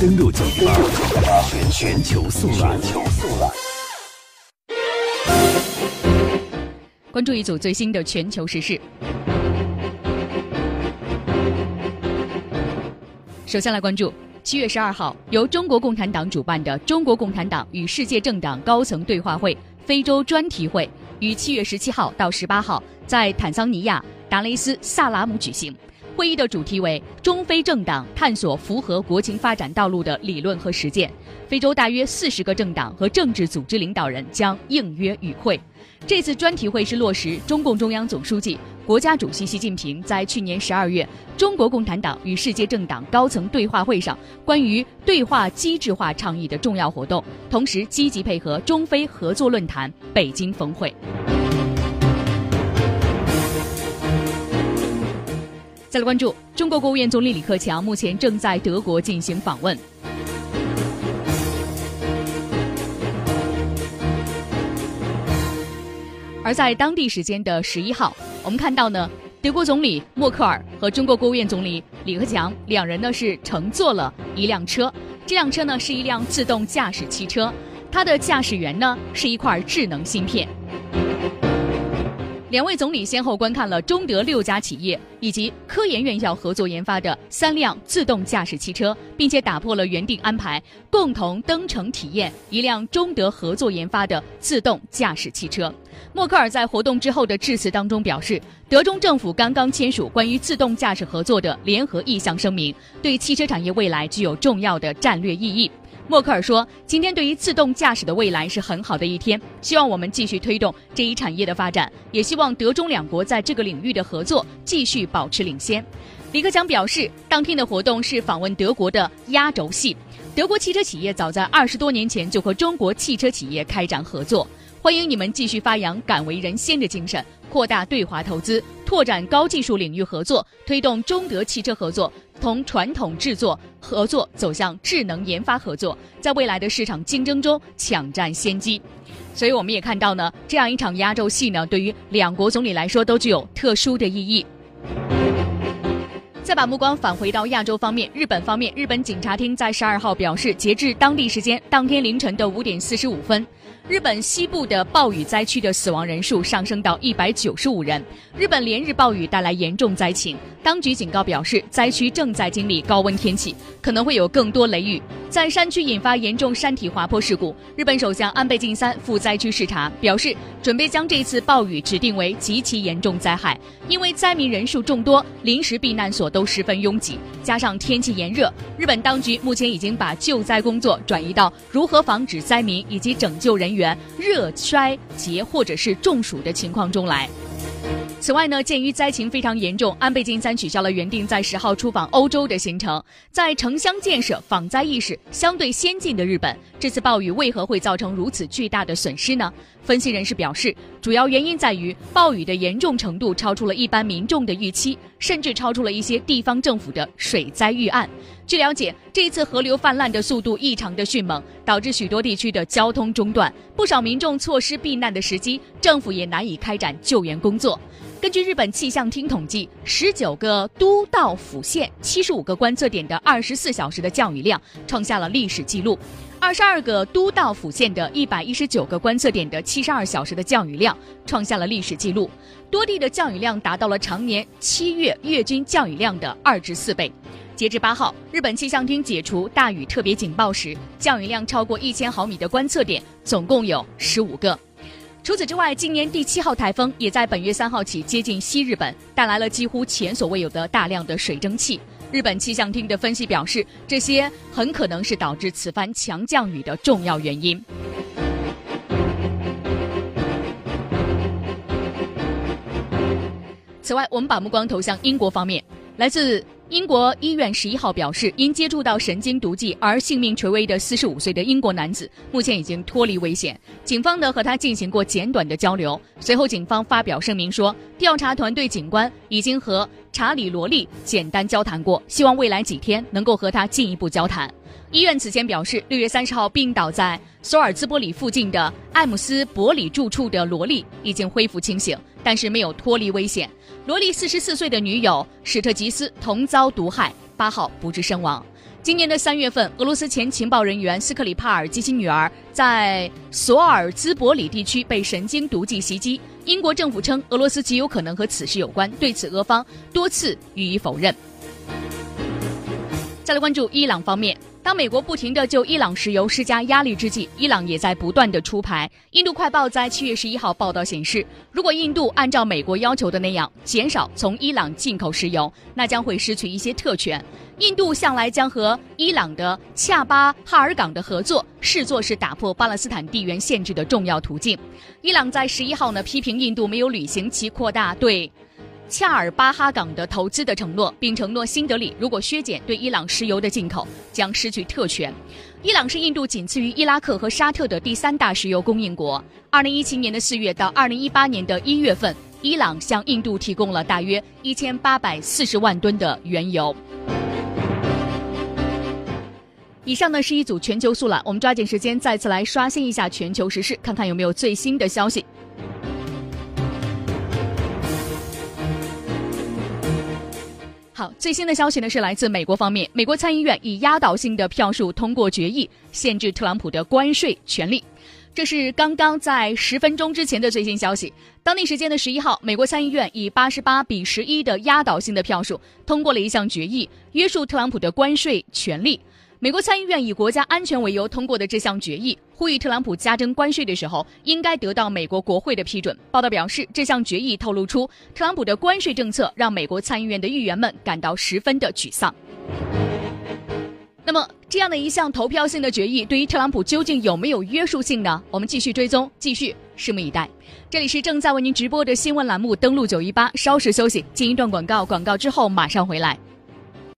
登录九八全全球速览。关注一组最新的全球时事。首先来关注七月十二号由中国共产党主办的中国共产党与世界政党高层对话会非洲专题会，于七月十七号到十八号在坦桑尼亚达雷斯萨拉姆举行。会议的主题为中非政党探索符合国情发展道路的理论和实践。非洲大约四十个政党和政治组织领导人将应约与会。这次专题会是落实中共中央总书记、国家主席习近平在去年十二月中国共产党与世界政党高层对话会上关于对话机制化倡议的重要活动，同时积极配合中非合作论坛北京峰会。再来关注，中国国务院总理李克强目前正在德国进行访问。而在当地时间的十一号，我们看到呢，德国总理默克尔和中国国务院总理李克强两人呢是乘坐了一辆车，这辆车呢是一辆自动驾驶汽车，它的驾驶员呢是一块智能芯片。两位总理先后观看了中德六家企业以及科研院校合作研发的三辆自动驾驶汽车，并且打破了原定安排，共同登城体验一辆中德合作研发的自动驾驶汽车。默克尔在活动之后的致辞当中表示，德中政府刚刚签署关于自动驾驶合作的联合意向声明，对汽车产业未来具有重要的战略意义。默克尔说：“今天对于自动驾驶的未来是很好的一天，希望我们继续推动这一产业的发展，也希望德中两国在这个领域的合作继续保持领先。”李克强表示，当天的活动是访问德国的压轴戏。德国汽车企业早在二十多年前就和中国汽车企业开展合作，欢迎你们继续发扬敢为人先的精神，扩大对华投资，拓展高技术领域合作，推动中德汽车合作。从传统制作合作走向智能研发合作，在未来的市场竞争中抢占先机。所以我们也看到呢，这样一场压轴戏呢，对于两国总理来说都具有特殊的意义。再把目光返回到亚洲方面，日本方面，日本警察厅在十二号表示，截至当地时间当天凌晨的五点四十五分。日本西部的暴雨灾区的死亡人数上升到一百九十五人。日本连日暴雨带来严重灾情，当局警告表示，灾区正在经历高温天气，可能会有更多雷雨，在山区引发严重山体滑坡事故。日本首相安倍晋三赴灾区视察，表示准备将这次暴雨指定为极其严重灾害，因为灾民人数众多，临时避难所都十分拥挤，加上天气炎热，日本当局目前已经把救灾工作转移到如何防止灾民以及拯救人员。热衰竭或者是中暑的情况中来。此外呢，鉴于灾情非常严重，安倍晋三取消了原定在十号出访欧洲的行程。在城乡建设、防灾意识相对先进的日本，这次暴雨为何会造成如此巨大的损失呢？分析人士表示，主要原因在于暴雨的严重程度超出了一般民众的预期，甚至超出了一些地方政府的水灾预案。据了解，这次河流泛滥的速度异常的迅猛，导致许多地区的交通中断，不少民众错失避难的时机，政府也难以开展救援工作。根据日本气象厅统计，十九个都道府县、七十五个观测点的二十四小时的降雨量创下了历史记录；二十二个都道府县的一百一十九个观测点的七十二小时的降雨量创下了历史记录。多地的降雨量达到了常年七月月均降雨量的二至四倍。截至八号，日本气象厅解除大雨特别警报时，降雨量超过一千毫米的观测点总共有十五个。除此之外，今年第七号台风也在本月三号起接近西日本，带来了几乎前所未有的大量的水蒸气。日本气象厅的分析表示，这些很可能是导致此番强降雨的重要原因。此外，我们把目光投向英国方面，来自。英国医院十一号表示，因接触到神经毒剂而性命垂危的四十五岁的英国男子，目前已经脱离危险。警方呢和他进行过简短的交流。随后，警方发表声明说，调查团队警官已经和查理·罗利简单交谈过，希望未来几天能够和他进一步交谈。医院此前表示，六月三十号病倒在索尔兹伯里附近的艾姆斯伯里住处的罗利已经恢复清醒，但是没有脱离危险。罗莉四十四岁的女友史特吉斯同遭毒害，八号不治身亡。今年的三月份，俄罗斯前情报人员斯克里帕尔及其女儿在索尔兹伯里地区被神经毒剂袭击。英国政府称俄罗斯极有可能和此事有关，对此俄方多次予以否认。再来关注伊朗方面。当美国不停地就伊朗石油施加压力之际，伊朗也在不断地出牌。印度快报在七月十一号报道显示，如果印度按照美国要求的那样减少从伊朗进口石油，那将会失去一些特权。印度向来将和伊朗的恰巴哈尔港的合作视作是打破巴勒斯坦地缘限制的重要途径。伊朗在十一号呢批评印度没有履行其扩大对。恰尔巴哈港的投资的承诺，并承诺新德里如果削减对伊朗石油的进口，将失去特权。伊朗是印度仅次于伊拉克和沙特的第三大石油供应国。二零一七年的四月到二零一八年的一月份，伊朗向印度提供了大约一千八百四十万吨的原油。以上呢是一组全球速览，我们抓紧时间再次来刷新一下全球时事，看看有没有最新的消息。好，最新的消息呢是来自美国方面，美国参议院以压倒性的票数通过决议，限制特朗普的关税权利。这是刚刚在十分钟之前的最新消息。当地时间的十一号，美国参议院以八十八比十一的压倒性的票数通过了一项决议，约束特朗普的关税权利。美国参议院以国家安全为由通过的这项决议，呼吁特朗普加征关税的时候应该得到美国国会的批准。报道表示，这项决议透露出特朗普的关税政策让美国参议院的议员们感到十分的沮丧。那么，这样的一项投票性的决议对于特朗普究竟有没有约束性呢？我们继续追踪，继续拭目以待。这里是正在为您直播的新闻栏目，登录九一八，稍事休息，进一段广告，广告之后马上回来。